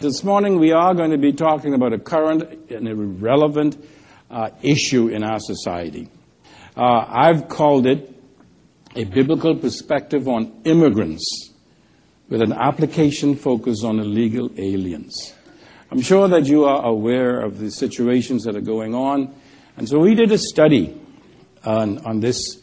This morning we are going to be talking about a current and a relevant uh, issue in our society. Uh, I've called it a biblical perspective on immigrants with an application focus on illegal aliens. I'm sure that you are aware of the situations that are going on, and so we did a study on, on this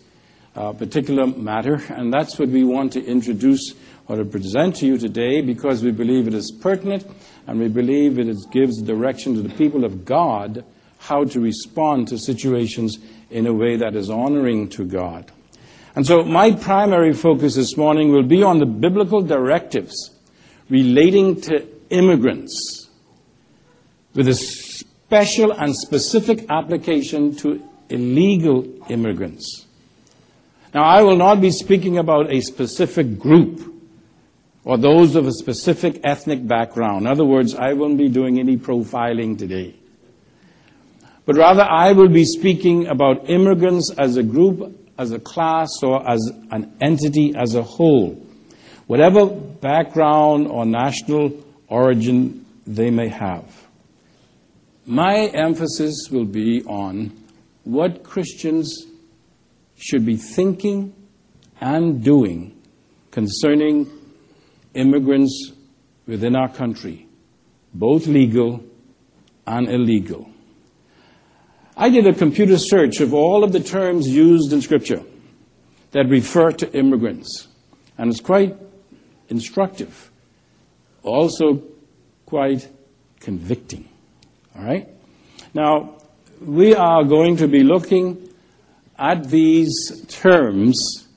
uh, particular matter, and that's what we want to introduce or to present to you today because we believe it is pertinent and we believe it gives direction to the people of God how to respond to situations in a way that is honoring to God. And so my primary focus this morning will be on the biblical directives relating to immigrants with a special and specific application to illegal immigrants. Now, I will not be speaking about a specific group or those of a specific ethnic background. In other words, I won't be doing any profiling today. But rather, I will be speaking about immigrants as a group, as a class, or as an entity as a whole. Whatever background or national origin they may have. My emphasis will be on what Christians should be thinking and doing concerning immigrants within our country, both legal and illegal. I did a computer search of all of the terms used in Scripture that refer to immigrants, and it's quite instructive, also quite convicting. All right? Now, we are going to be looking at these terms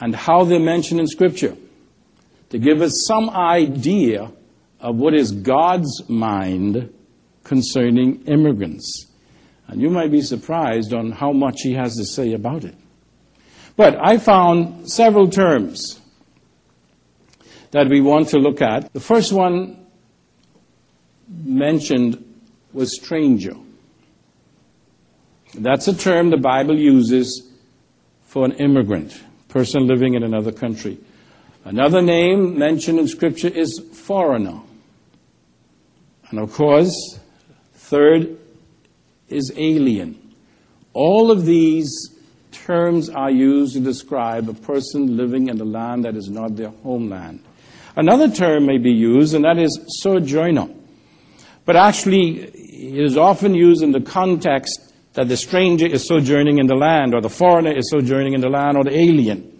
and how they're mentioned in Scripture to give us some idea of what is God's mind concerning immigrants. And you might be surprised on how much he has to say about it. But I found several terms that we want to look at. The first one mentioned was stranger. That's a term the Bible uses for an immigrant, person living in another country. Another name mentioned in Scripture is foreigner. And of course, third is alien. All of these terms are used to describe a person living in a land that is not their homeland. Another term may be used, and that is sojourner. But actually, it is often used in the context that the stranger is sojourning in the land, or the foreigner is sojourning in the land, or the alien.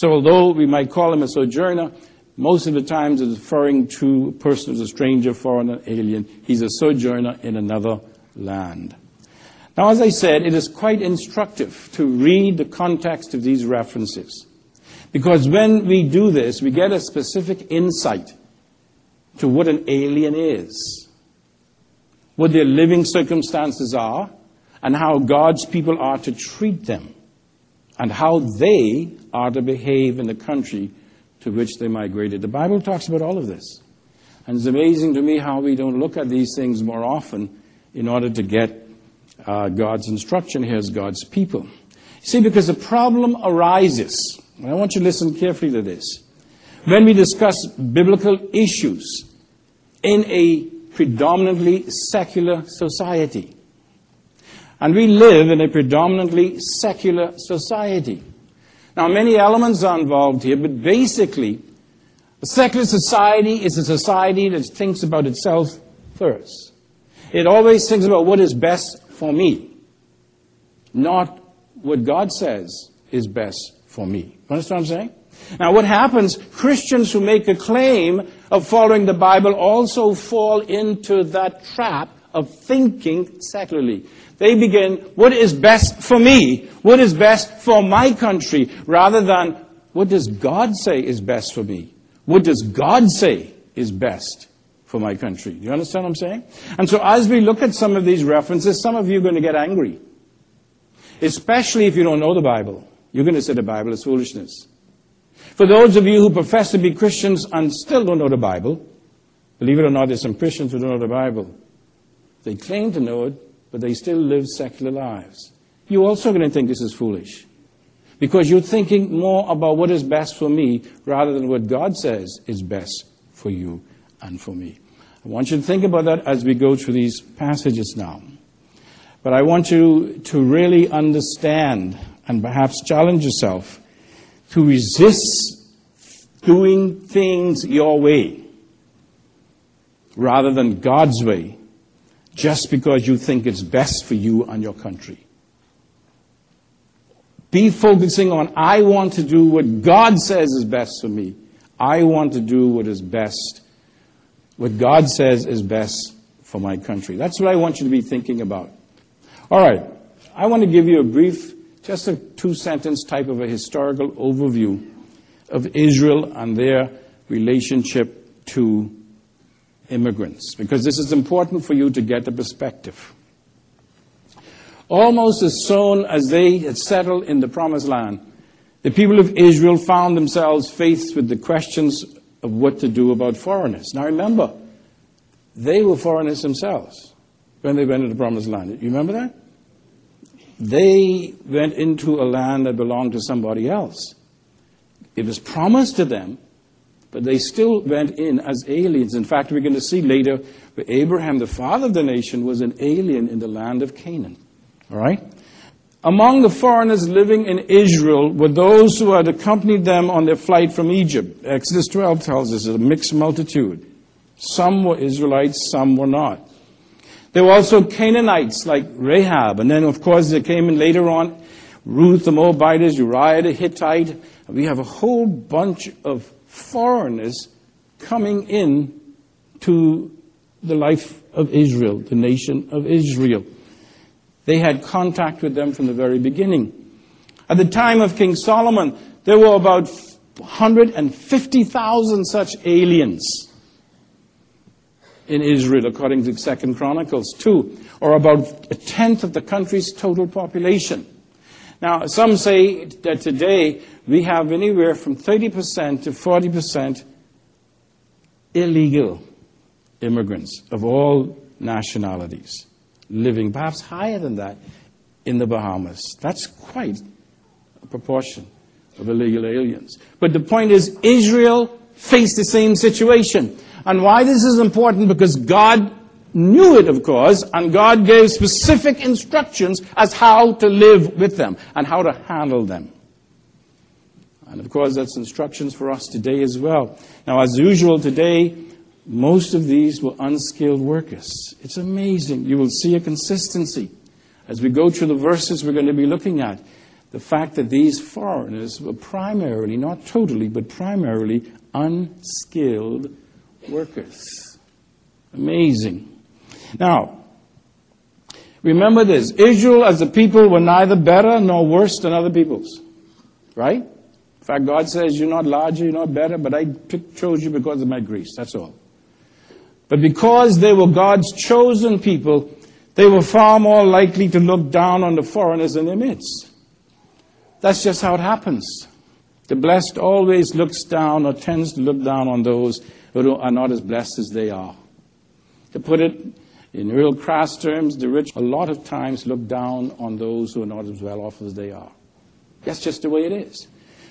So although we might call him a sojourner, most of the times it's referring to a person who's a stranger, foreigner, alien. He's a sojourner in another land. Now, as I said, it is quite instructive to read the context of these references. Because when we do this, we get a specific insight to what an alien is, what their living circumstances are, and how God's people are to treat them, and how they are to behave in the country to which they migrated. The Bible talks about all of this. And it's amazing to me how we don't look at these things more often in order to get uh, God's instruction here as God's people. See, because the problem arises, and I want you to listen carefully to this, when we discuss biblical issues in a predominantly secular society. And we live in a predominantly secular society. Now, many elements are involved here, but basically, a secular society is a society that thinks about itself first. It always thinks about what is best for me, not what God says is best for me. You understand what I'm saying? Now, what happens, Christians who make a claim of following the Bible also fall into that trap of thinking secularly. They begin, what is best for me? What is best for my country? Rather than, what does God say is best for me? What does God say is best for my country? Do you understand what I'm saying? And so as we look at some of these references, some of you are going to get angry. Especially if you don't know the Bible. You're going to say the Bible is foolishness. For those of you who profess to be Christians and still don't know the Bible, believe it or not, there's some Christians who don't know the Bible. They claim to know it, but they still live secular lives. You're also going to think this is foolish. Because you're thinking more about what is best for me rather than what God says is best for you and for me. I want you to think about that as we go through these passages now. But I want you to really understand and perhaps challenge yourself to resist doing things your way rather than God's way just because you think it's best for you and your country. Be focusing on, I want to do what God says is best for me. I want to do what is best, what God says is best for my country. That's what I want you to be thinking about. All right. I want to give you a brief, just a two sentence type of a historical overview of Israel and their relationship to immigrants, because this is important for you to get the perspective. Almost as soon as they had settled in the promised land, the people of Israel found themselves faced with the questions of what to do about foreigners. Now remember, they were foreigners themselves when they went into the promised land. You remember that? They went into a land that belonged to somebody else. It was promised to them, but they still went in as aliens. In fact, we're going to see later that Abraham, the father of the nation, was an alien in the land of Canaan. All right? Among the foreigners living in Israel were those who had accompanied them on their flight from Egypt. Exodus 12 tells us it's a mixed multitude. Some were Israelites, some were not. There were also Canaanites like Rahab, and then of course there came in later on Ruth the Moabitess, Uriah the Hittite. We have a whole bunch of foreigners coming in to the life of Israel, the nation of Israel. They had contact with them from the very beginning. At the time of King Solomon, there were about 150,000 such aliens in Israel, according to Second Chronicles 2, or about a tenth of the country's total population. Now, some say that today we have anywhere from 30% to 40% illegal immigrants of all nationalities living, perhaps higher than that, in the Bahamas. That's quite a proportion of illegal aliens. But the point is, Israel faced the same situation. And why this is important? Because God knew it, of course, and God gave specific instructions as how to live with them and how to handle them. And of course, that's instructions for us today as well. Now, as usual today, most of these were unskilled workers. It's amazing. You will see a consistency. As we go through the verses we're going to be looking at, the fact that these foreigners were primarily, not totally, but primarily unskilled workers. Amazing. Now, remember this Israel as a people were neither better nor worse than other peoples. Right? In fact, God says, You're not larger, you're not better, but I chose you because of my grace. That's all. But because they were God's chosen people, they were far more likely to look down on the foreigners in their midst. That's just how it happens. The blessed always looks down or tends to look down on those who are not as blessed as they are. To put it in real crass terms, the rich a lot of times look down on those who are not as well off as they are. That's just the way it is.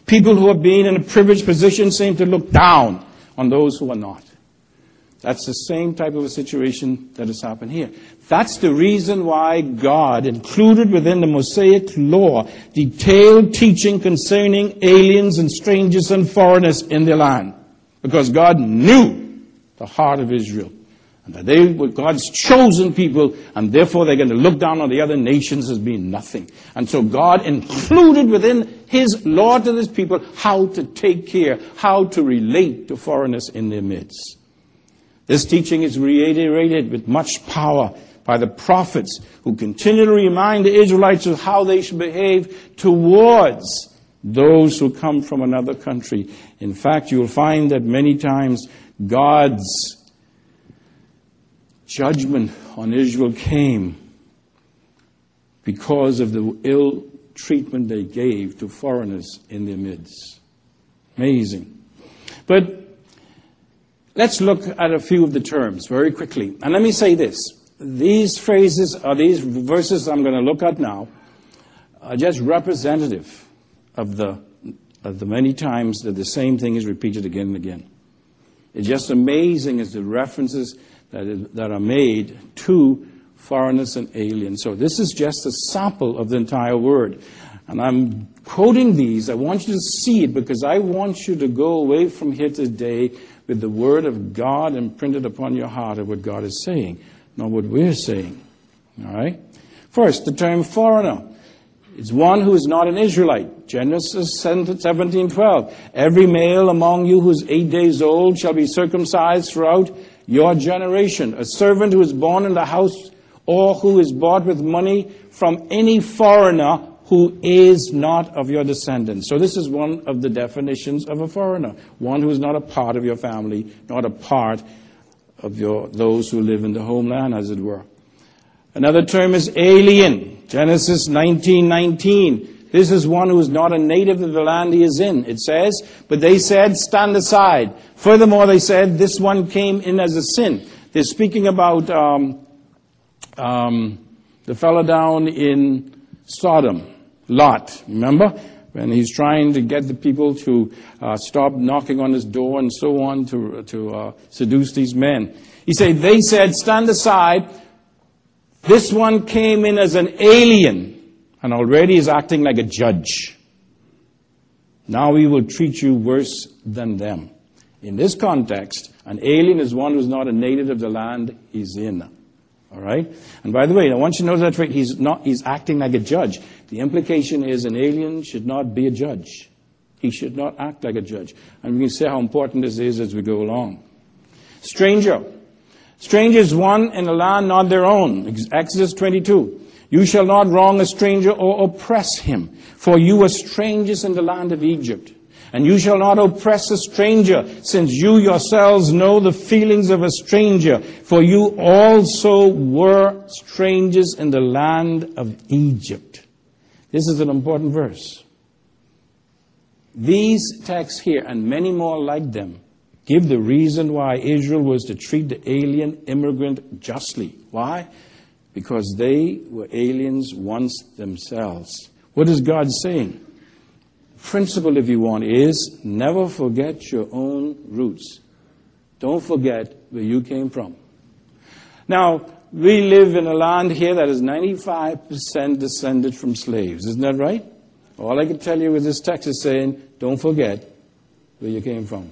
People who have been in a privileged position seem to look down on those who are not. That's the same type of a situation that has happened here. That's the reason why God included within the Mosaic law detailed teaching concerning aliens and strangers and foreigners in the land. Because God knew the heart of Israel. That they were God's chosen people, and therefore they're going to look down on the other nations as being nothing. And so God included within His law to His people how to take care, how to relate to foreigners in their midst. This teaching is reiterated with much power by the prophets who continually remind the Israelites of how they should behave towards those who come from another country. In fact, you'll find that many times God's judgment on Israel came because of the ill treatment they gave to foreigners in their midst. Amazing. But let's look at a few of the terms very quickly. And let me say this. These phrases, or these verses I'm going to look at now, are just representative of the, of the many times that the same thing is repeated again and again. It's just amazing as the references that, is, that are made to foreigners and aliens. So this is just a sample of the entire word. And I'm quoting these. I want you to see it because I want you to go away from here today with the word of God imprinted upon your heart of what God is saying, not what we're saying. All right? First, the term foreigner. It's one who is not an Israelite. Genesis 17:12. Every male among you who is eight days old shall be circumcised throughout your generation. A servant who is born in the house or who is bought with money from any foreigner who is not of your descendants. So this is one of the definitions of a foreigner. One who is not a part of your family, not a part of your, those who live in the homeland, as it were. Another term is alien. Genesis 19:19. This is one who is not a native of the land he is in. It says, but they said, stand aside. Furthermore, they said, this one came in as a sin. They're speaking about um, um, the fellow down in Sodom. Lot, remember? When he's trying to get the people to uh, stop knocking on his door and so on to, to uh, seduce these men. He said, they said, stand aside. This one came in as an alien and already is acting like a judge. Now we will treat you worse than them. In this context, an alien is one who's not a native of the land he's in. All right? And by the way, I want you to notice that right. He's not, he's acting like a judge. The implication is an alien should not be a judge. He should not act like a judge. And we can see how important this is as we go along. Stranger. Stranger is one in a land not their own. Exodus 22. You shall not wrong a stranger or oppress him, for you were strangers in the land of Egypt. And you shall not oppress a stranger, since you yourselves know the feelings of a stranger, for you also were strangers in the land of Egypt. This is an important verse. These texts here, and many more like them, give the reason why Israel was to treat the alien immigrant justly. Why? Because they were aliens once themselves. What is God saying? principle, if you want, is never forget your own roots. Don't forget where you came from. Now, we live in a land here that is 95% descended from slaves. Isn't that right? All I can tell you with this text is saying, don't forget where you came from.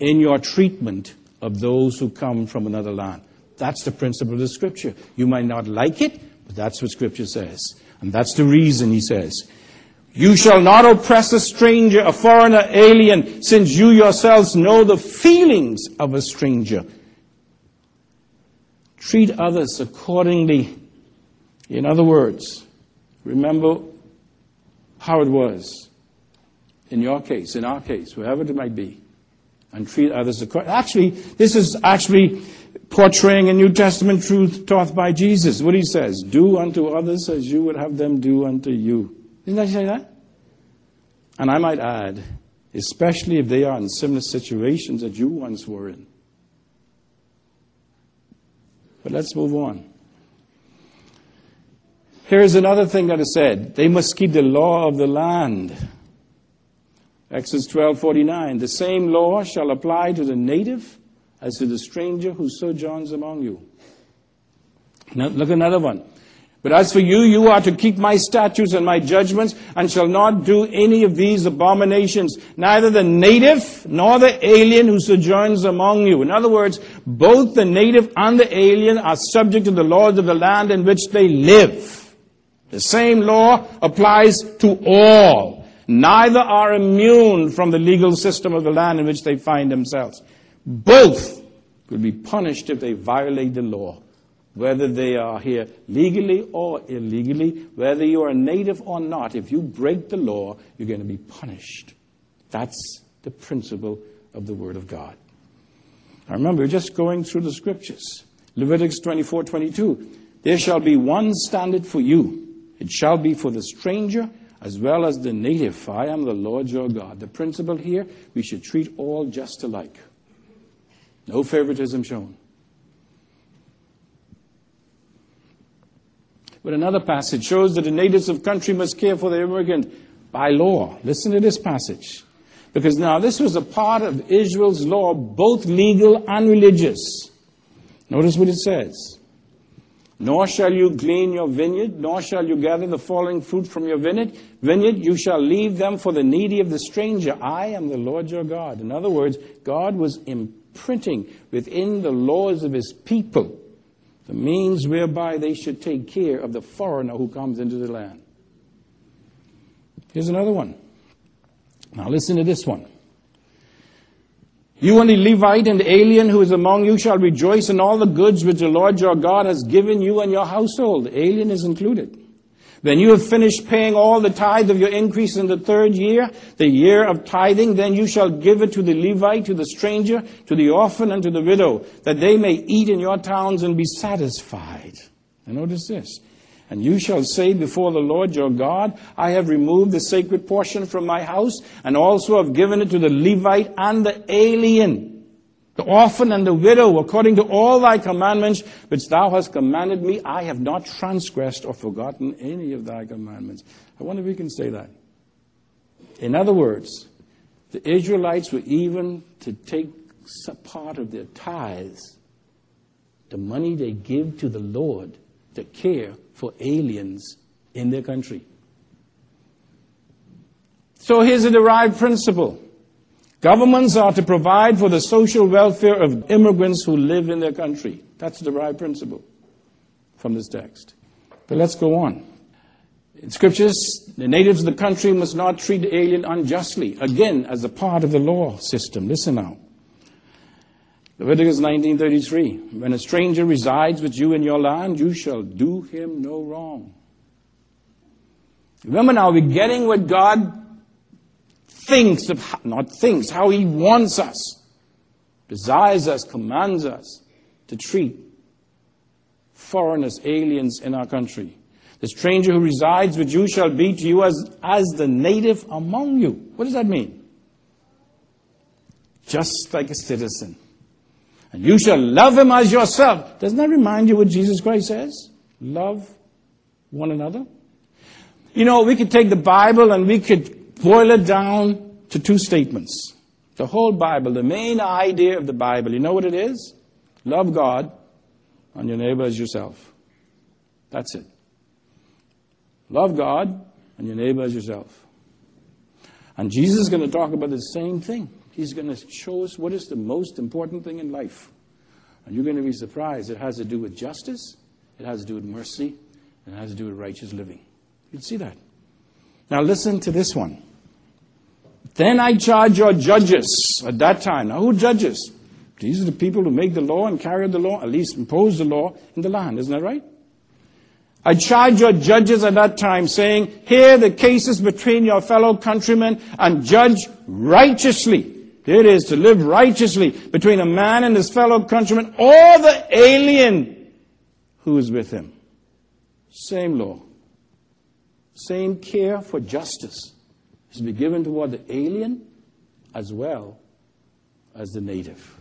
In your treatment of those who come from another land. That's the principle of the scripture. You might not like it, but that's what scripture says. And that's the reason he says. You shall not oppress a stranger, a foreigner, alien, since you yourselves know the feelings of a stranger. Treat others accordingly. In other words, remember how it was in your case, in our case, whoever it might be, and treat others accordingly. Actually, this is actually portraying a New Testament truth taught by Jesus. What he says, do unto others as you would have them do unto you. Didn't I say that? And I might add, especially if they are in similar situations that you once were in. But let's move on. Here is another thing that is said. They must keep the law of the land. Exodus 12:49. The same law shall apply to the native as to the stranger who sojourns among you. Now, look another one. But as for you, you are to keep my statutes and my judgments, and shall not do any of these abominations, neither the native nor the alien who sojourns among you. In other words, both the native and the alien are subject to the laws of the land in which they live. The same law applies to all. Neither are immune from the legal system of the land in which they find themselves. Both will be punished if they violate the law whether they are here legally or illegally, whether you are a native or not, if you break the law, you're going to be punished. That's the principle of the Word of God. I remember just going through the scriptures. Leviticus 24, 22. There shall be one standard for you. It shall be for the stranger as well as the native. I am the Lord your God. The principle here, we should treat all just alike. No favoritism shown. But another passage shows that the natives of country must care for the immigrant by law. Listen to this passage. Because now this was a part of Israel's law, both legal and religious. Notice what it says. Nor shall you glean your vineyard, nor shall you gather the falling fruit from your vineyard. Vineyard, you shall leave them for the needy of the stranger. I am the Lord your God. In other words, God was imprinting within the laws of his people the means whereby they should take care of the foreigner who comes into the land. Here's another one. Now listen to this one. You and the Levite and the alien who is among you shall rejoice in all the goods which the Lord your God has given you and your household. The alien is included. When you have finished paying all the tithe of your increase in the third year, the year of tithing, then you shall give it to the Levite, to the stranger, to the orphan, and to the widow, that they may eat in your towns and be satisfied. And notice this. And you shall say before the Lord your God, I have removed the sacred portion from my house, and also have given it to the Levite and the alien, the orphan and the widow, according to all thy commandments which thou hast commanded me. I have not transgressed or forgotten any of thy commandments. I wonder if we can say that. In other words, the Israelites were even to take part of their tithes, the money they give to the Lord, to care for aliens in their country. So here's a derived principle. Governments are to provide for the social welfare of immigrants who live in their country. That's the right principle from this text. But let's go on. In scriptures, the natives of the country must not treat the alien unjustly, again, as a part of the law system. Listen now. Leviticus 19:33 When a stranger resides with you in your land you shall do him no wrong. Remember now we're getting what God thinks of not thinks how he wants us desires us commands us to treat foreigners aliens in our country. The stranger who resides with you shall be to you as, as the native among you. What does that mean? Just like a citizen. And you shall love him as yourself. Doesn't that remind you what Jesus Christ says? Love one another. You know, we could take the Bible and we could boil it down to two statements. The whole Bible, the main idea of the Bible, you know what it is? Love God and your neighbor as yourself. That's it. Love God and your neighbor as yourself. And Jesus is going to talk about the same thing. He's going to show us what is the most important thing in life. And you're going to be surprised. It has to do with justice, it has to do with mercy, and it has to do with righteous living. You'd see that. Now listen to this one. Then I charge your judges at that time. Now who judges? These are the people who make the law and carry the law, at least impose the law in the land. Isn't that right? I charge your judges at that time, saying, Hear the cases between your fellow countrymen and judge righteously. It is to live righteously between a man and his fellow countryman or the alien who is with him. Same law. Same care for justice to be given toward the alien as well as the native.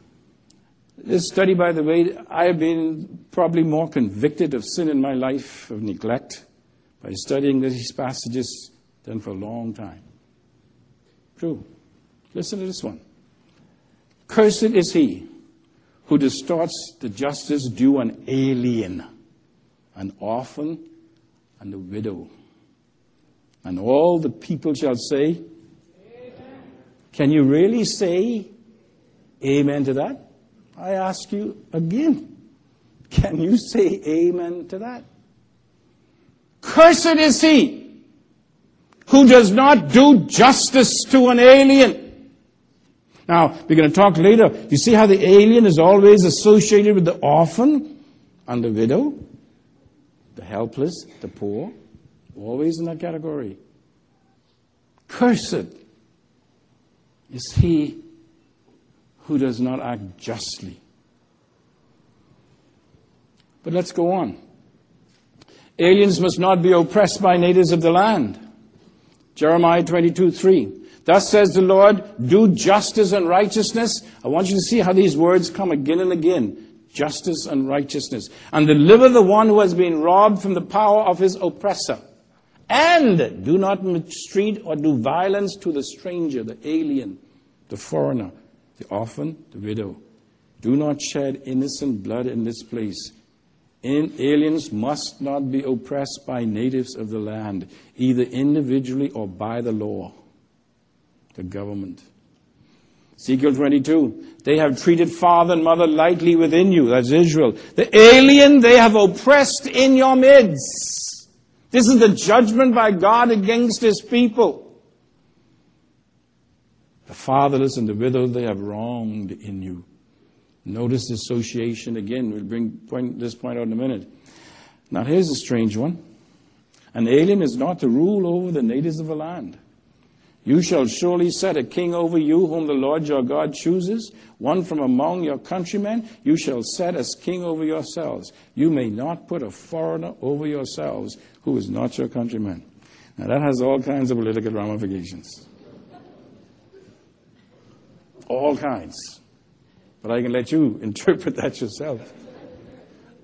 This study, by the way, I have been probably more convicted of sin in my life, of neglect, by studying these passages than for a long time. True. Listen to this one. Cursed is he who distorts the justice due an alien, an orphan, and a widow. And all the people shall say, Amen. Can you really say amen to that? I ask you again. Can you say amen to that? Cursed is he who does not do justice to an alien. Now, we're going to talk later. You see how the alien is always associated with the orphan and the widow, the helpless, the poor, always in that category. Cursed is he who does not act justly. But let's go on. Aliens must not be oppressed by natives of the land. Jeremiah 22, 3. Thus says the Lord, do justice and righteousness. I want you to see how these words come again and again. Justice and righteousness. And deliver the one who has been robbed from the power of his oppressor. And do not mistreat or do violence to the stranger, the alien, the foreigner, the orphan, the widow. Do not shed innocent blood in this place. In, aliens must not be oppressed by natives of the land, either individually or by the law, the government. Ezekiel 22. They have treated father and mother lightly within you. That's Israel. The alien they have oppressed in your midst. This is the judgment by God against his people. The fatherless and the widow they have wronged in you. Notice the association again. We'll bring point, this point out in a minute. Now here's a strange one. An alien is not to rule over the natives of a land. You shall surely set a king over you whom the Lord your God chooses, one from among your countrymen. You shall set as king over yourselves. You may not put a foreigner over yourselves who is not your countryman. Now that has all kinds of political ramifications. All kinds. But I can let you interpret that yourself.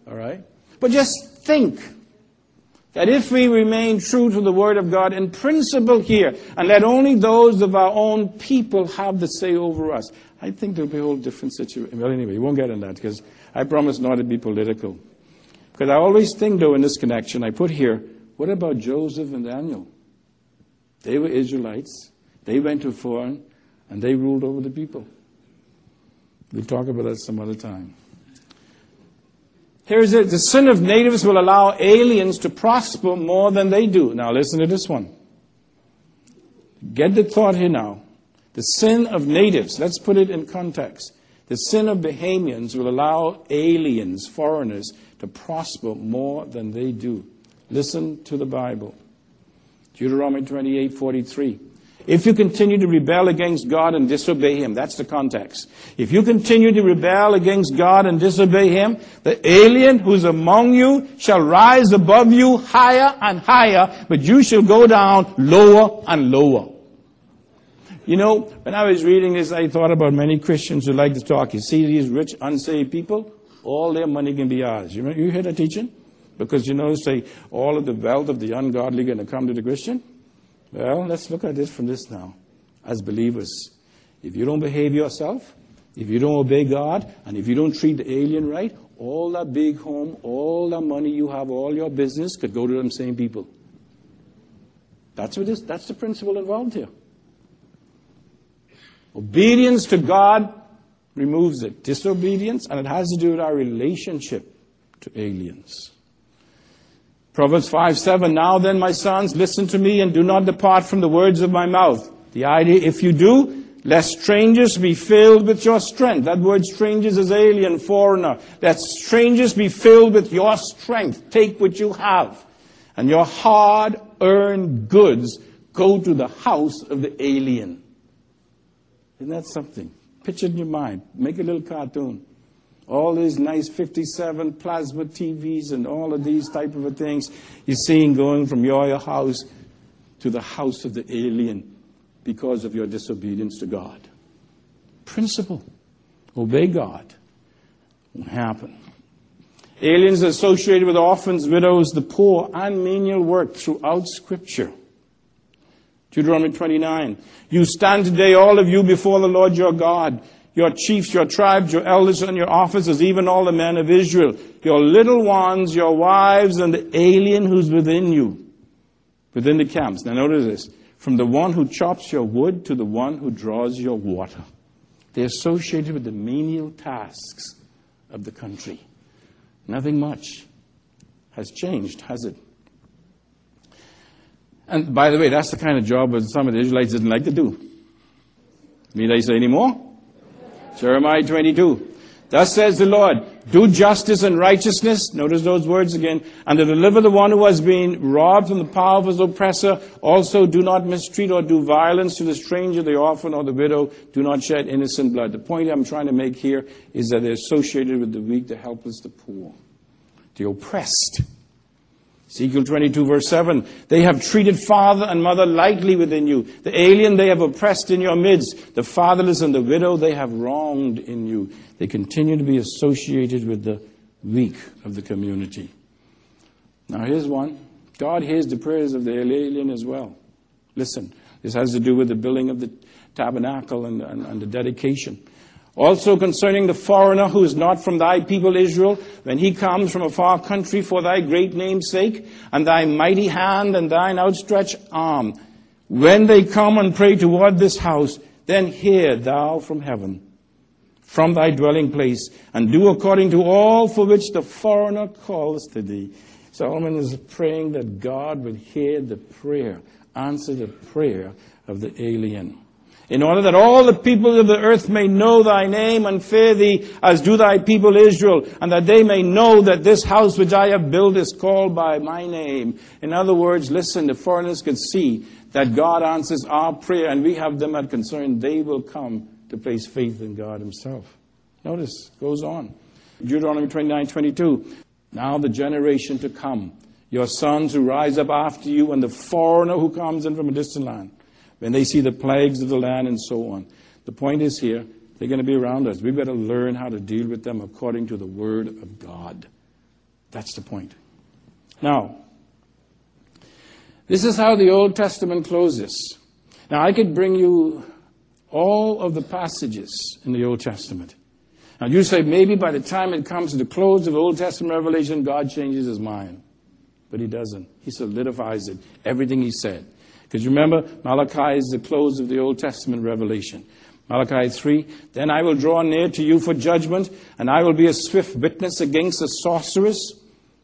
All right? But just think that if we remain true to the Word of God in principle here, and let only those of our own people have the say over us, I think there'll be a whole different situation. Well, anyway, we won't get in that because I promise not to be political. Because I always think, though, in this connection, I put here, what about Joseph and Daniel? They were Israelites. They went to foreign, and they ruled over the people. We'll talk about that some other time. Here's it. The sin of natives will allow aliens to prosper more than they do. Now listen to this one. Get the thought here now. The sin of natives, let's put it in context. The sin of Bahamians will allow aliens, foreigners, to prosper more than they do. Listen to the Bible. Deuteronomy 28 43. If you continue to rebel against God and disobey Him, that's the context. If you continue to rebel against God and disobey Him, the alien who's among you shall rise above you higher and higher, but you shall go down lower and lower. You know, when I was reading this, I thought about many Christians who like to talk. You see these rich, unsaved people? All their money can be ours. You, remember, you hear that teaching? Because you know, say, all of the wealth of the ungodly going to come to the Christian? Well, let's look at this from this now. As believers, if you don't behave yourself, if you don't obey God, and if you don't treat the alien right, all that big home, all that money you have, all your business could go to them same people. That's what this, that's the principle involved here. Obedience to God removes it. Disobedience, and it has to do with our relationship to aliens. Proverbs 5 7. Now then, my sons, listen to me and do not depart from the words of my mouth. The idea, if you do, let strangers be filled with your strength. That word strangers is alien, foreigner. Let strangers be filled with your strength. Take what you have. And your hard earned goods go to the house of the alien. Isn't that something? Picture in your mind. Make a little cartoon all these nice 57 plasma TVs and all of these type of things you're seeing going from your house to the house of the alien because of your disobedience to God. Principle. Obey God. Won't happen. Aliens associated with orphans, widows, the poor, and menial work throughout Scripture. Deuteronomy 29. You stand today, all of you, before the Lord your God your chiefs, your tribes, your elders, and your officers, even all the men of Israel, your little ones, your wives, and the alien who's within you, within the camps. Now notice this. From the one who chops your wood to the one who draws your water. They're associated with the menial tasks of the country. Nothing much has changed, has it? And by the way, that's the kind of job that some of the Israelites didn't like to do. Need I say any more? Jeremiah 22. Thus says the Lord, do justice and righteousness, notice those words again, and to deliver the one who has been robbed from the power of his oppressor. Also do not mistreat or do violence to the stranger, the orphan, or the widow. Do not shed innocent blood. The point I'm trying to make here is that they're associated with the weak, the helpless, the poor, the oppressed. Ezekiel 22 verse 7, they have treated father and mother lightly within you. The alien they have oppressed in your midst. The fatherless and the widow they have wronged in you. They continue to be associated with the weak of the community. Now here's one. God hears the prayers of the alien as well. Listen, This has to do with the building of the tabernacle and, and, and the dedication. Also concerning the foreigner who is not from thy people Israel, when he comes from a far country for thy great name's sake, and thy mighty hand and thine outstretched arm, when they come and pray toward this house, then hear thou from heaven, from thy dwelling place, and do according to all for which the foreigner calls to thee. Solomon is praying that God would hear the prayer, answer the prayer of the alien in order that all the people of the earth may know thy name and fear thee as do thy people Israel, and that they may know that this house which I have built is called by my name. In other words, listen, the foreigners can see that God answers our prayer and we have them at concern. They will come to place faith in God himself. Notice, goes on. Deuteronomy 29, 22. Now the generation to come, your sons who rise up after you and the foreigner who comes in from a distant land when they see the plagues of the land and so on. The point is here, they're going to be around us. We better learn how to deal with them according to the Word of God. That's the point. Now, this is how the Old Testament closes. Now, I could bring you all of the passages in the Old Testament. Now, you say maybe by the time it comes to the close of the Old Testament revelation, God changes his mind. But he doesn't. He solidifies it, everything he said. Because remember, Malachi is the close of the Old Testament revelation. Malachi 3, Then I will draw near to you for judgment, and I will be a swift witness against the sorceress,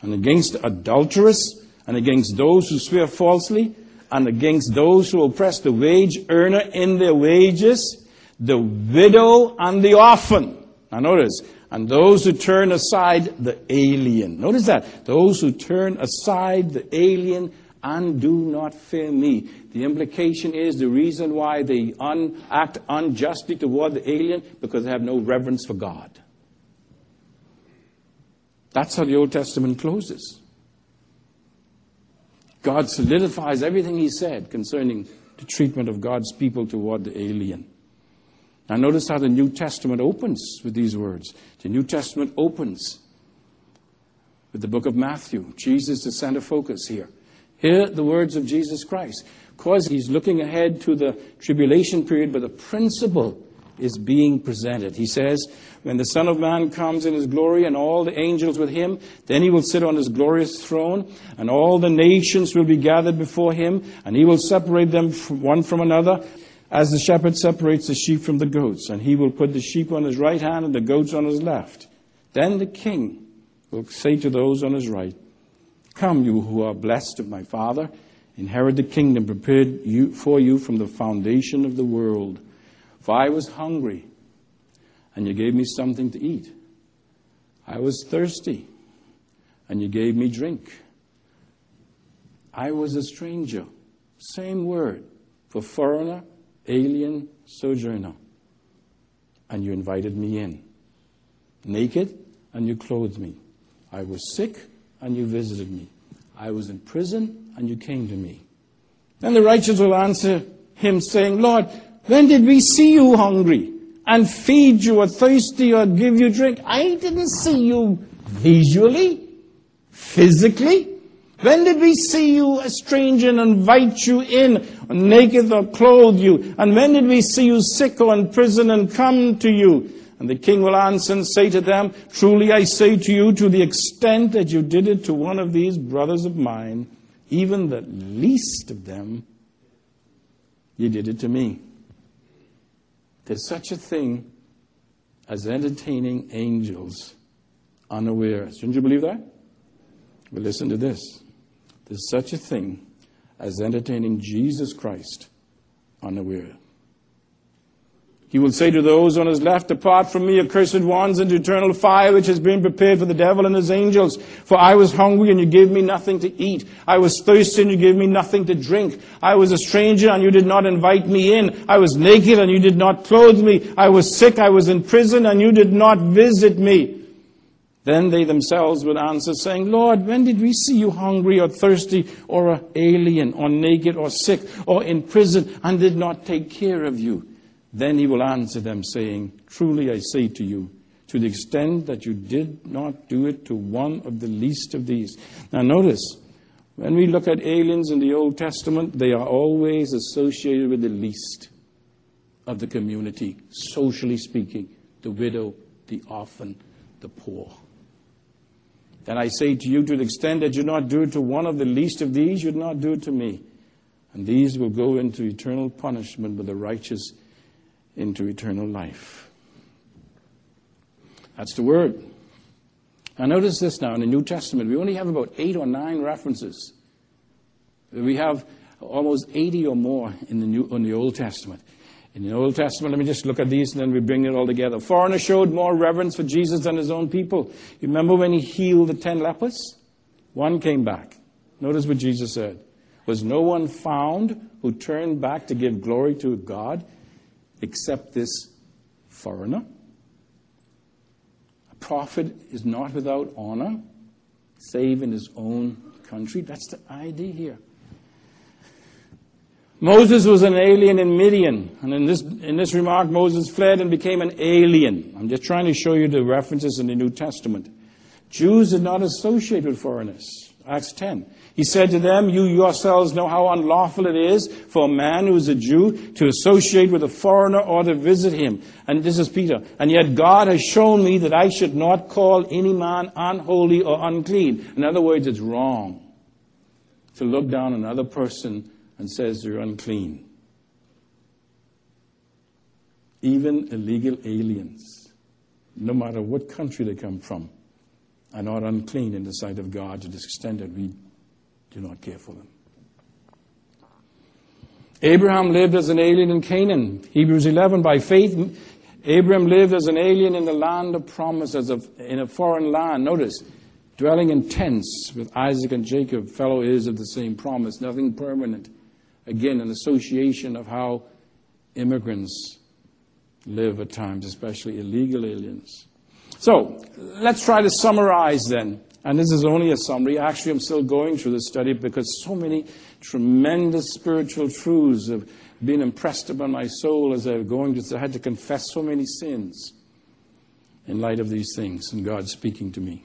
and against the adulteress, and against those who swear falsely, and against those who oppress the wage earner in their wages, the widow and the orphan. Now notice, and those who turn aside the alien. Notice that. Those who turn aside the alien and do not fear me. The implication is the reason why they un- act unjustly toward the alien because they have no reverence for God. That's how the Old Testament closes. God solidifies everything he said concerning the treatment of God's people toward the alien. Now notice how the New Testament opens with these words. The New Testament opens with the book of Matthew. Jesus is the center focus here. Hear the words of Jesus Christ. Because he's looking ahead to the tribulation period, but the principle is being presented. He says, When the Son of Man comes in his glory and all the angels with him, then he will sit on his glorious throne, and all the nations will be gathered before him, and he will separate them from one from another, as the shepherd separates the sheep from the goats, and he will put the sheep on his right hand and the goats on his left. Then the king will say to those on his right, Come, you who are blessed of my Father, inherit the kingdom prepared you, for you from the foundation of the world. For I was hungry, and you gave me something to eat. I was thirsty, and you gave me drink. I was a stranger. Same word for foreigner, alien, sojourner. And you invited me in. Naked, and you clothed me. I was sick, and you visited me. I was in prison, and you came to me. Then the righteous will answer him, saying, Lord, when did we see you hungry and feed you or thirsty or give you drink? I didn't see you visually, physically. When did we see you a stranger and invite you in, or naked or clothe you? And when did we see you sick or in prison and come to you? And the king will answer and say to them, Truly I say to you, to the extent that you did it to one of these brothers of mine, even the least of them, you did it to me. There's such a thing as entertaining angels unaware. Shouldn't you believe that? But listen to this. There's such a thing as entertaining Jesus Christ unaware. He will say to those on his left, Depart from me, accursed ones, into eternal fire, which has been prepared for the devil and his angels. For I was hungry, and you gave me nothing to eat. I was thirsty, and you gave me nothing to drink. I was a stranger, and you did not invite me in. I was naked, and you did not clothe me. I was sick, I was in prison, and you did not visit me. Then they themselves would answer, saying, Lord, when did we see you hungry or thirsty or an alien or naked or sick or in prison and did not take care of you? Then he will answer them, saying, Truly I say to you, to the extent that you did not do it to one of the least of these. Now notice, When we look at aliens in the Old Testament, they are always associated with the least of the community, socially speaking the widow, the orphan, the poor. Then I say to you, to the extent that you not do it to one of the least of these, you do not do it to me. And these will go into eternal punishment, but the righteous into eternal life. That's the word. Now, notice this now in the New Testament. We only have about eight or nine references. We have almost 80 or more in the, New, in the Old Testament. In the Old Testament, let me just look at these and then we bring it all together. Foreigner showed more reverence for Jesus than his own people. You remember when he healed the ten lepers? One came back. Notice what Jesus said. Was no one found who turned back to give glory to God except this foreigner? A prophet is not without honor, save in his own country. That's the idea here. Moses was an alien in Midian. And in this, in this remark, Moses fled and became an alien. I'm just trying to show you the references in the New Testament. Jews did not associate with foreigners. Acts 10. He said to them, You yourselves know how unlawful it is for a man who is a Jew to associate with a foreigner or to visit him. And this is Peter. And yet God has shown me that I should not call any man unholy or unclean. In other words, it's wrong to look down on another person and says they're unclean. Even illegal aliens, no matter what country they come from, are not unclean in the sight of God to the extent that we do not care for them. Abraham lived as an alien in Canaan. Hebrews 11, by faith, Abraham lived as an alien in the land of promise, as a, in a foreign land. Notice, dwelling in tents with Isaac and Jacob, fellow heirs of the same promise, nothing permanent. Again, an association of how immigrants live at times, especially illegal aliens. So, let's try to summarize then. And this is only a summary. Actually, I'm still going through this study because so many tremendous spiritual truths have been impressed upon my soul as I'm going to. I had to confess so many sins in light of these things and God speaking to me.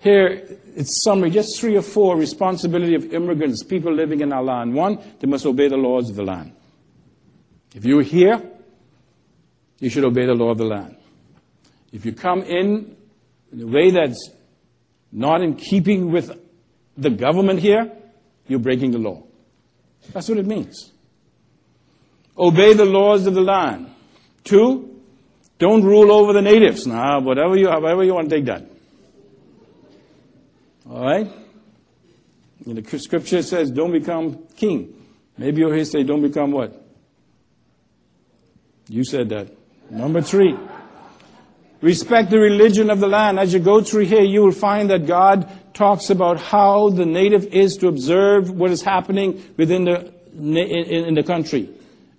Here, it's summary, just three or four responsibility of immigrants, people living in our land. One, they must obey the laws of the land. If you're here, you should obey the law of the land. If you come in in a way that's not in keeping with the government here, you're breaking the law. That's what it means. Obey the laws of the land. Two, don't rule over the natives. Now, whatever you, however you want to take that. All right? And the scripture says, don't become king. Maybe you'll hear say, don't become what? You said that. Number three. Respect the religion of the land. As you go through here, you will find that God talks about how the native is to observe what is happening within the, in, in the country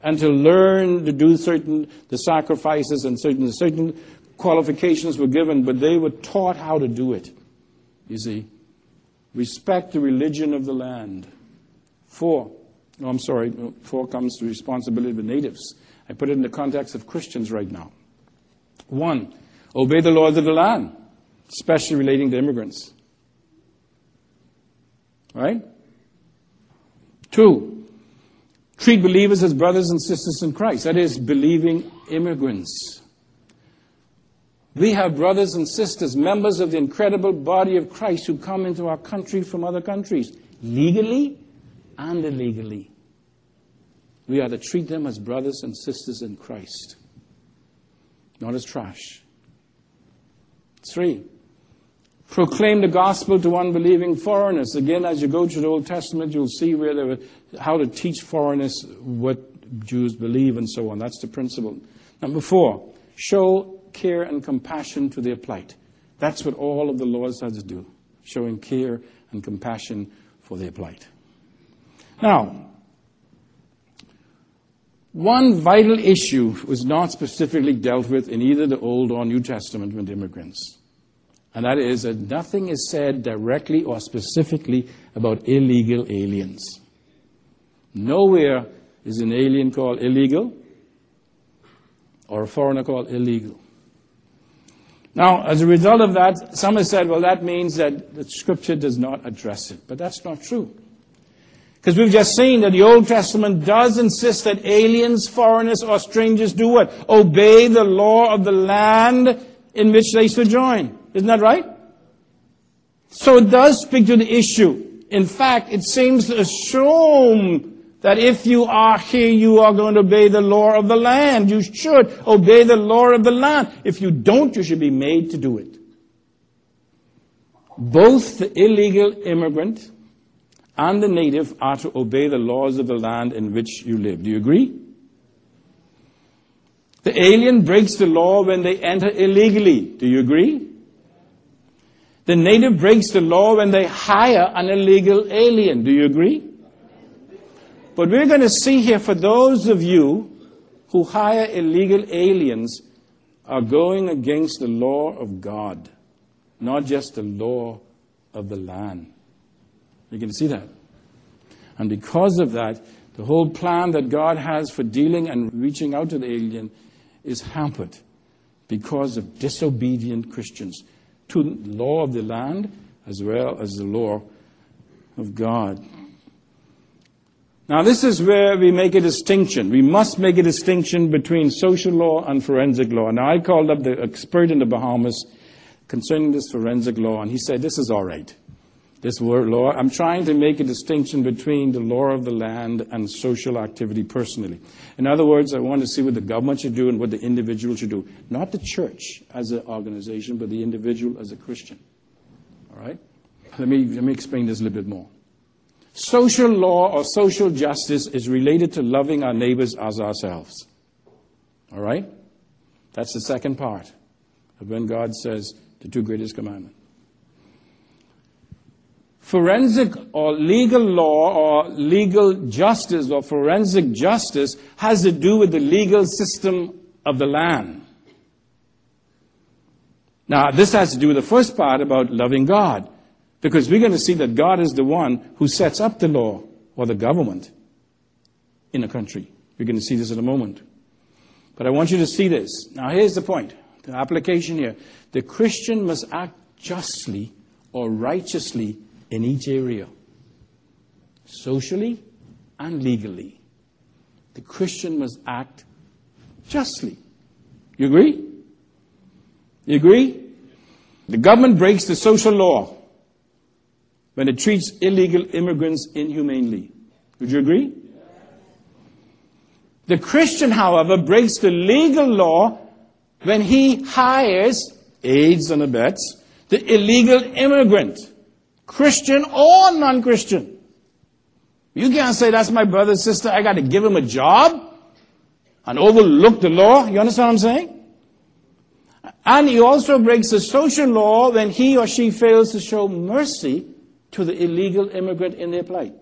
and to learn to do certain, the sacrifices and certain, certain qualifications were given, but they were taught how to do it. You see? Respect the religion of the land. Four, I'm sorry, four comes to responsibility of the natives. I put it in the context of Christians right now. One, obey the laws of the land, especially relating to immigrants. Right? Two, treat believers as brothers and sisters in Christ. That is, believing immigrants. We have brothers and sisters, members of the incredible body of Christ who come into our country from other countries, legally and illegally. We are to treat them as brothers and sisters in Christ, not as trash. Three, proclaim the gospel to unbelieving foreigners. Again, as you go through the Old Testament, you'll see where were, how to teach foreigners what Jews believe and so on. That's the principle. Number four, show care and compassion to their plight. That's what all of the laws has to do, showing care and compassion for their plight. Now, one vital issue was not specifically dealt with in either the Old or New Testament with immigrants. And that is that nothing is said directly or specifically about illegal aliens. Nowhere is an alien called illegal or a foreigner called illegal. Now, as a result of that, some have said, well, that means that the scripture does not address it. But that's not true. Because we've just seen that the Old Testament does insist that aliens, foreigners, or strangers do what? Obey the law of the land in which they sojourn. Isn't that right? So it does speak to the issue. In fact, it seems to assume that if you are here, you are going to obey the law of the land. You should obey the law of the land. If you don't, you should be made to do it. Both the illegal immigrant and the native are to obey the laws of the land in which you live. Do you agree? The alien breaks the law when they enter illegally. Do you agree? The native breaks the law when they hire an illegal alien. Do you agree? But we're going to see here for those of you who hire illegal aliens are going against the law of God, not just the law of the land. You can see that. And because of that, the whole plan that God has for dealing and reaching out to the alien is hampered because of disobedient Christians to the law of the land as well as the law of God. Now, this is where we make a distinction. We must make a distinction between social law and forensic law. Now, I called up the expert in the Bahamas concerning this forensic law, and he said, This is all right. This word law, I'm trying to make a distinction between the law of the land and social activity personally. In other words, I want to see what the government should do and what the individual should do. Not the church as an organization, but the individual as a Christian. All right? Let me, let me explain this a little bit more. Social law or social justice is related to loving our neighbors as ourselves. All right? That's the second part of when God says the two greatest commandments. Forensic or legal law or legal justice or forensic justice has to do with the legal system of the land. Now, this has to do with the first part about loving God. Because we're going to see that God is the one who sets up the law or the government in a country. We're going to see this in a moment. But I want you to see this. Now, here's the point the application here. The Christian must act justly or righteously in each area, socially and legally. The Christian must act justly. You agree? You agree? The government breaks the social law when it treats illegal immigrants inhumanely. Would you agree? The Christian, however, breaks the legal law when he hires, aids and abets, the illegal immigrant, Christian or non-Christian. You can't say that's my brother, sister, I gotta give him a job and overlook the law. You understand what I'm saying? And he also breaks the social law when he or she fails to show mercy to the illegal immigrant in their plight.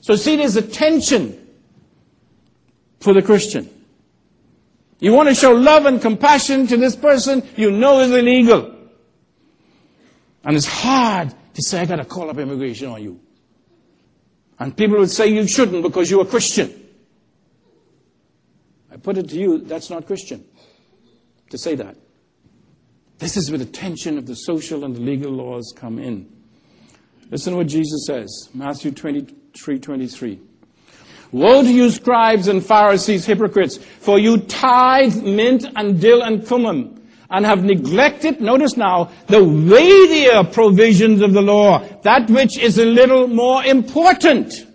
So see, there's a tension for the Christian. You want to show love and compassion to this person you know is illegal. And it's hard to say, I got to call up immigration on you. And people would say you shouldn't because you're a Christian. I put it to you, that's not Christian to say that. This is where the tension of the social and the legal laws come in. Listen to what Jesus says. Matthew 23, 23. Woe to you, scribes and Pharisees, hypocrites, for you tithe mint and dill and cumin, and have neglected, notice now, the weightier provisions of the law, that which is a little more important.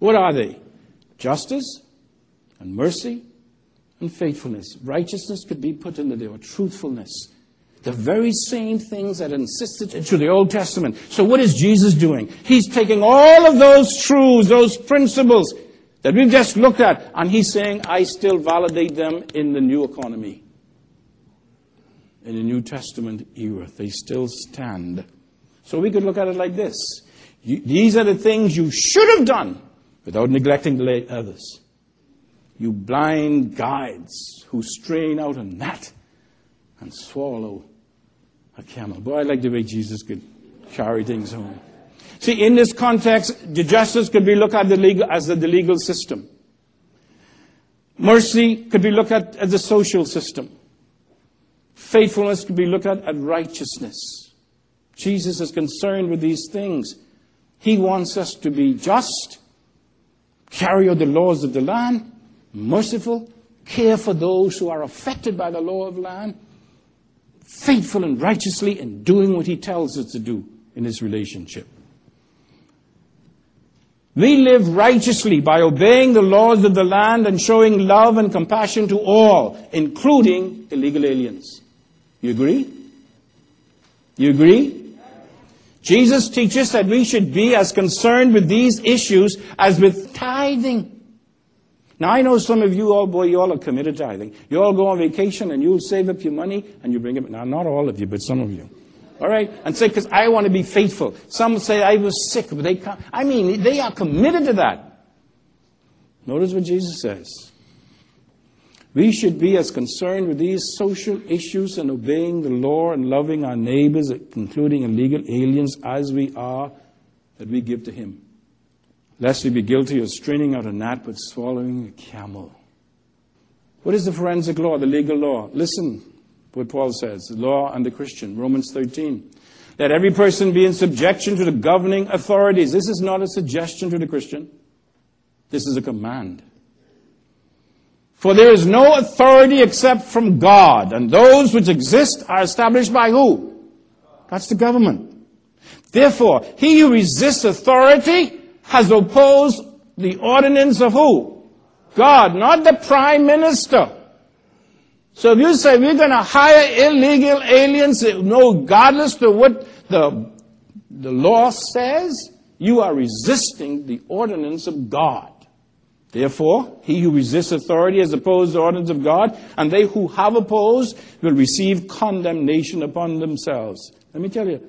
What are they? Justice and mercy and faithfulness. Righteousness could be put into there, truthfulness. The very same things that insisted into the Old Testament. So what is Jesus doing? He's taking all of those truths, those principles that we've just looked at, and he's saying, I still validate them in the new economy. In the New Testament era. They still stand. So we could look at it like this. You, these are the things you should have done without neglecting the others. You blind guides who strain out a gnat and swallow a camel. Boy, I like the way Jesus could carry things home. See, in this context, the justice could be looked at the legal, as the, the legal system. Mercy could be looked at as the social system. Faithfulness could be looked at as righteousness. Jesus is concerned with these things. He wants us to be just, carry out the laws of the land, merciful, care for those who are affected by the law of land, faithful and righteously in doing what he tells us to do in his relationship. We live righteously by obeying the laws of the land and showing love and compassion to all, including illegal aliens. You agree? You agree? Jesus teaches that we should be as concerned with these issues as with tithing. Now I know some of you all, boy, you all are committed to tithing. You all go on vacation and you'll save up your money and you bring it. Now not all of you, but some of you. All right? And say, because I want to be faithful. Some say I was sick, but they can't. I mean, they are committed to that. Notice what Jesus says. We should be as concerned with these social issues and obeying the law and loving our neighbors, including illegal aliens, as we are that we give to Him. Lest we be guilty of straining out a gnat but swallowing a camel. What is the forensic law, the legal law? Listen what Paul says, the law and the Christian, Romans 13. Let every person be in subjection to the governing authorities. This is not a suggestion to the Christian. This is a command. For there is no authority except from God, and those which exist are established by who? That's the government. Therefore, he who resists authority has opposed the ordinance of who? God, not the prime minister. So if you say we're going to hire illegal aliens, no, regardless to what the, the law says, you are resisting the ordinance of God. Therefore, he who resists authority has opposed the ordinance of God, and they who have opposed will receive condemnation upon themselves. Let me tell you,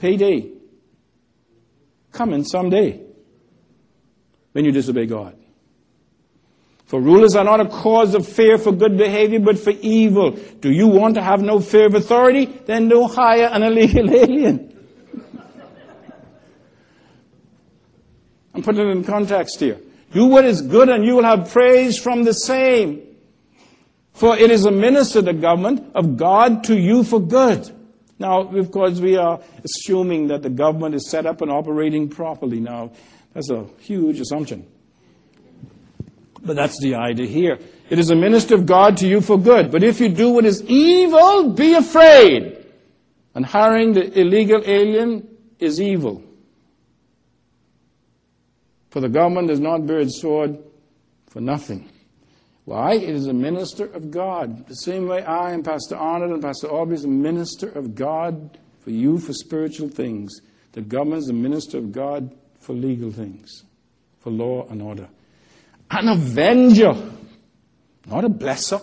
payday coming someday when you disobey God. For rulers are not a cause of fear for good behavior, but for evil. Do you want to have no fear of authority? Then don't hire an illegal alien. I'm putting it in context here. Do what is good and you will have praise from the same. For it is a minister, the government of God to you for good. Now, of course, we are assuming that the government is set up and operating properly. Now, that's a huge assumption. But that's the idea here. It is a minister of God to you for good. But if you do what is evil, be afraid. And hiring the illegal alien is evil. For the government does not bear its sword for nothing. Why? It is a minister of God. The same way I and Pastor Arnold and Pastor Aubrey is a minister of God for you for spiritual things. The government is a minister of God for legal things, for law and order an avenger, not a blesser.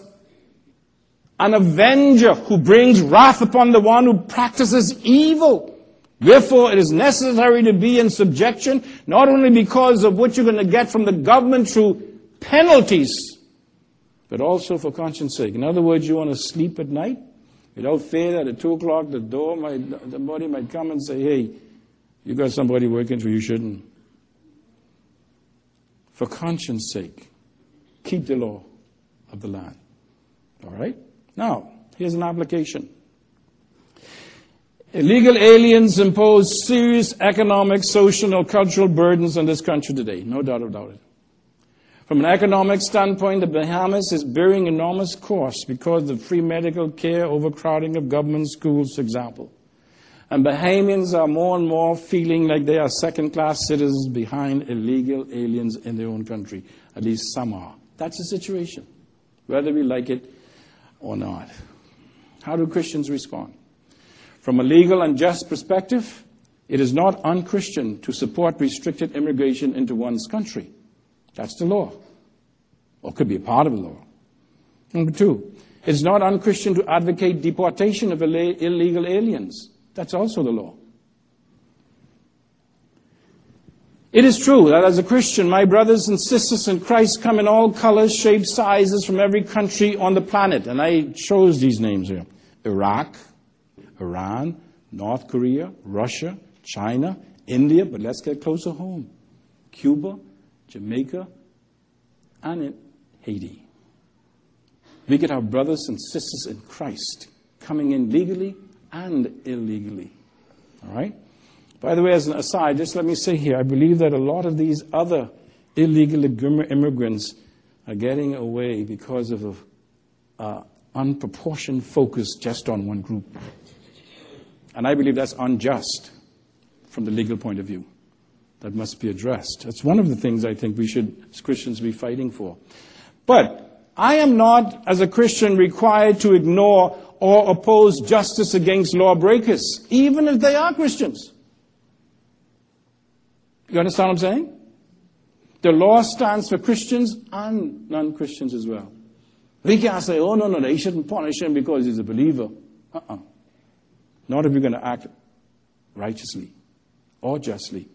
An avenger who brings wrath upon the one who practices evil. Therefore, it is necessary to be in subjection, not only because of what you're going to get from the government through penalties, but also for conscience sake. In other words, you want to sleep at night without fear that at 2 o'clock the door might, body might come and say, hey, you got somebody working for you shouldn't for conscience sake, keep the law of the land. All right? Now, here's an application. Illegal aliens impose serious economic, social, and cultural burdens on this country today. No doubt about it. From an economic standpoint, the Bahamas is bearing enormous costs because of free medical care, overcrowding of government schools, for example. And Bahamians are more and more feeling like they are second class citizens behind illegal aliens in their own country. At least some are. That's the situation, whether we like it or not. How do Christians respond? From a legal and just perspective, it is not unchristian to support restricted immigration into one's country. That's the law. Or could be a part of the law. Number two, it's not unchristian to advocate deportation of illegal aliens. That's also the law. It is true that as a Christian, my brothers and sisters in Christ come in all colors, shapes, sizes from every country on the planet. And I chose these names here. Iraq, Iran, North Korea, Russia, China, India, but let's get closer home. Cuba, Jamaica, and in Haiti. We get our brothers and sisters in Christ coming in legally and illegally. All right? By the way, as an aside, just let me say here, I believe that a lot of these other illegal immigrants are getting away because of an uh, unproportioned focus just on one group. And I believe that's unjust from the legal point of view. That must be addressed. That's one of the things I think we should, as Christians, be fighting for. But I am not, as a Christian, required to ignore or oppose justice against lawbreakers, even if they are Christians. You understand what I'm saying? The law stands for Christians and non Christians as well. We can't say, oh, no, no, they shouldn't punish him because he's a believer. Uh-uh. Not if you're going to act righteously or justly.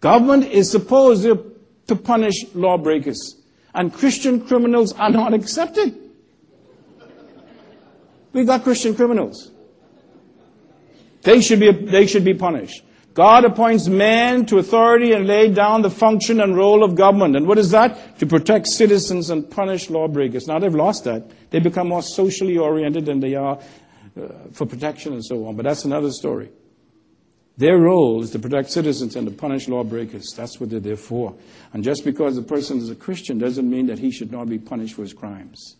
Government is supposed to punish lawbreakers, and Christian criminals are not accepted. We've got Christian criminals. They should be, they should be punished. God appoints men to authority and lay down the function and role of government. And what is that? To protect citizens and punish lawbreakers. Now they've lost that. They become more socially oriented than they are Uh, for protection and so on. But that's another story. Their role is to protect citizens and to punish lawbreakers. That's what they're there for. And just because the person is a Christian doesn't mean that he should not be punished for his crimes.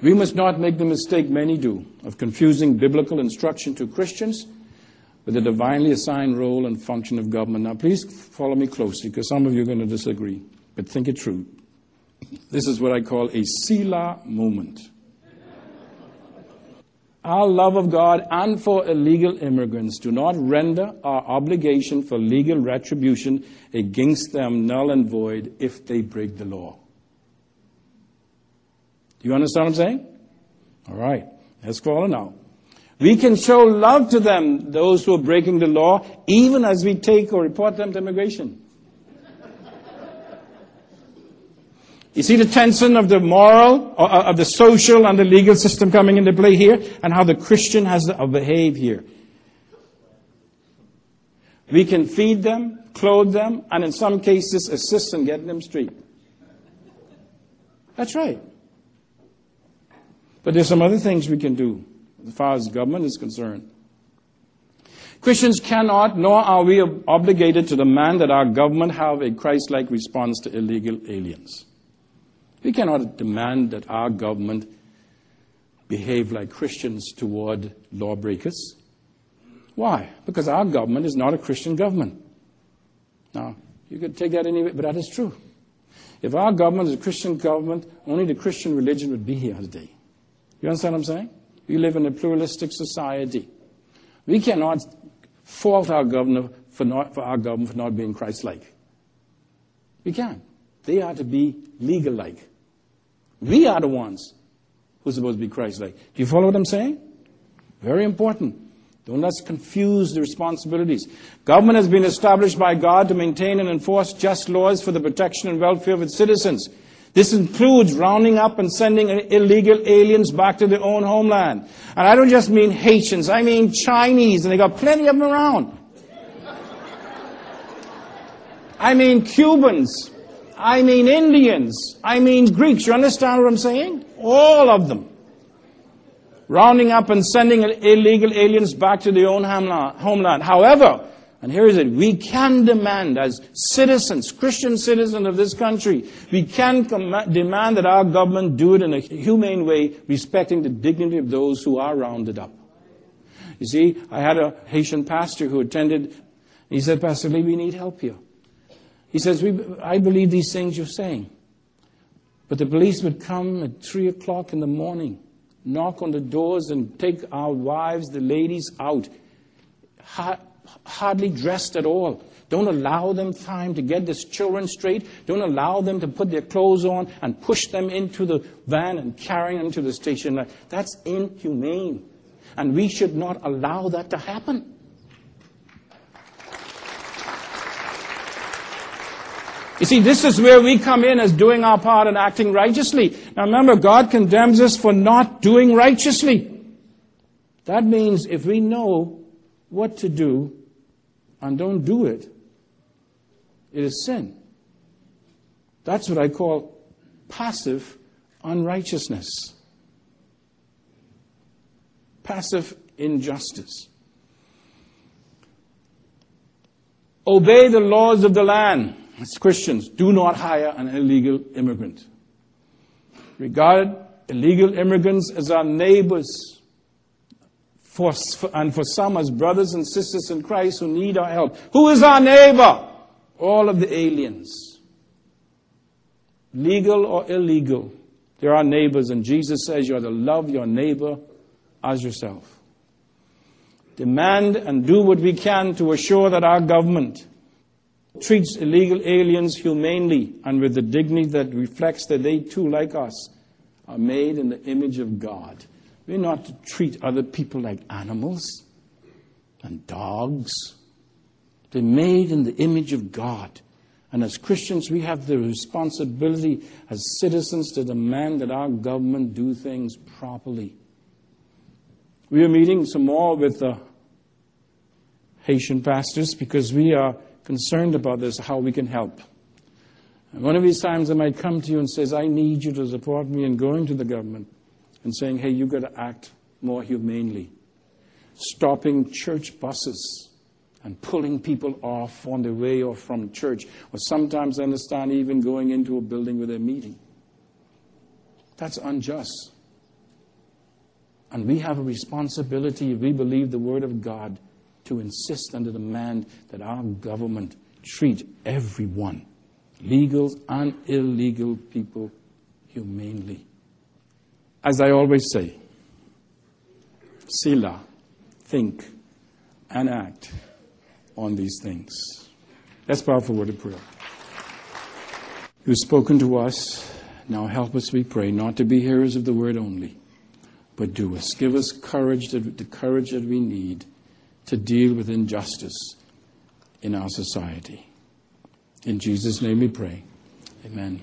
We must not make the mistake many do of confusing biblical instruction to Christians with the divinely assigned role and function of government. Now, please follow me closely because some of you are going to disagree, but think it through. This is what I call a Selah moment. Our love of God and for illegal immigrants do not render our obligation for legal retribution against them null and void if they break the law. Do you understand what I'm saying? All right. Let's follow now. We can show love to them, those who are breaking the law, even as we take or report them to immigration. You see the tension of the moral, uh, uh, of the social and the legal system coming into play here, and how the Christian has to behave here. We can feed them, clothe them, and in some cases assist in getting them straight. That's right. But there's some other things we can do as far as government is concerned. Christians cannot, nor are we obligated to demand that our government have a Christ-like response to illegal aliens. We cannot demand that our government behave like Christians toward lawbreakers. Why? Because our government is not a Christian government. Now, you could take that anyway, but that is true. If our government is a Christian government, only the Christian religion would be here today. You understand what I'm saying? We live in a pluralistic society. We cannot fault our governor for, not, for our government for not being Christ-like. We can't. They are to be legal-like. We are the ones who are supposed to be Christ-like. Do you follow what I'm saying? Very important. Don't let's confuse the responsibilities. Government has been established by God to maintain and enforce just laws for the protection and welfare of its citizens. This includes rounding up and sending illegal aliens back to their own homeland. And I don't just mean Haitians, I mean Chinese, and they got plenty of them around. I mean Cubans. I mean Indians. I mean Greeks. You understand what I'm saying? All of them. Rounding up and sending illegal aliens back to their own homeland. However, and here is it. We can demand as citizens, Christian citizens of this country, we can com- demand that our government do it in a humane way, respecting the dignity of those who are rounded up. You see, I had a Haitian pastor who attended, he said, Pastor Lee, we need help here. He says, I believe these things you're saying. But the police would come at three o'clock in the morning, knock on the doors and take our wives, the ladies out hardly dressed at all. Don't allow them time to get these children straight. Don't allow them to put their clothes on and push them into the van and carry them to the station. That's inhumane. And we should not allow that to happen. You see, this is where we come in as doing our part and acting righteously. Now remember, God condemns us for not doing righteously. That means if we know what to do and don't do it, it is sin. That's what I call passive unrighteousness, passive injustice. Obey the laws of the land. As Christians, do not hire an illegal immigrant. Regard illegal immigrants as our neighbors for, and for some as brothers and sisters in Christ who need our help. Who is our neighbor? All of the aliens. Legal or illegal. They're our neighbors, and Jesus says you are to love your neighbor as yourself. Demand and do what we can to assure that our government treats illegal aliens humanely and with the dignity that reflects that they too, like us, are made in the image of God. We're not to treat other people like animals and dogs. They're made in the image of God. And as Christians, we have the responsibility as citizens to demand that our government do things properly. We are meeting some more with the Haitian pastors because we are concerned about this, how we can help. And one of these times I might come to you and says, I need you to support me in going to the government and saying, hey, you've got to act more humanely. Stopping church buses and pulling people off on their way or from church, or sometimes I understand even going into a building where they're meeting. That's unjust. And we have a responsibility, if we believe the Word of God, to insist and to demand that our government treat everyone, legal and illegal people, humanely. As I always say, Selah, think and act on these things. That's powerful word of prayer. You've spoken to us. Now help us, we pray, not to be hearers of the word only, but do us. Give us courage, the courage that we need to deal with injustice in our society. In Jesus' name we pray. Amen.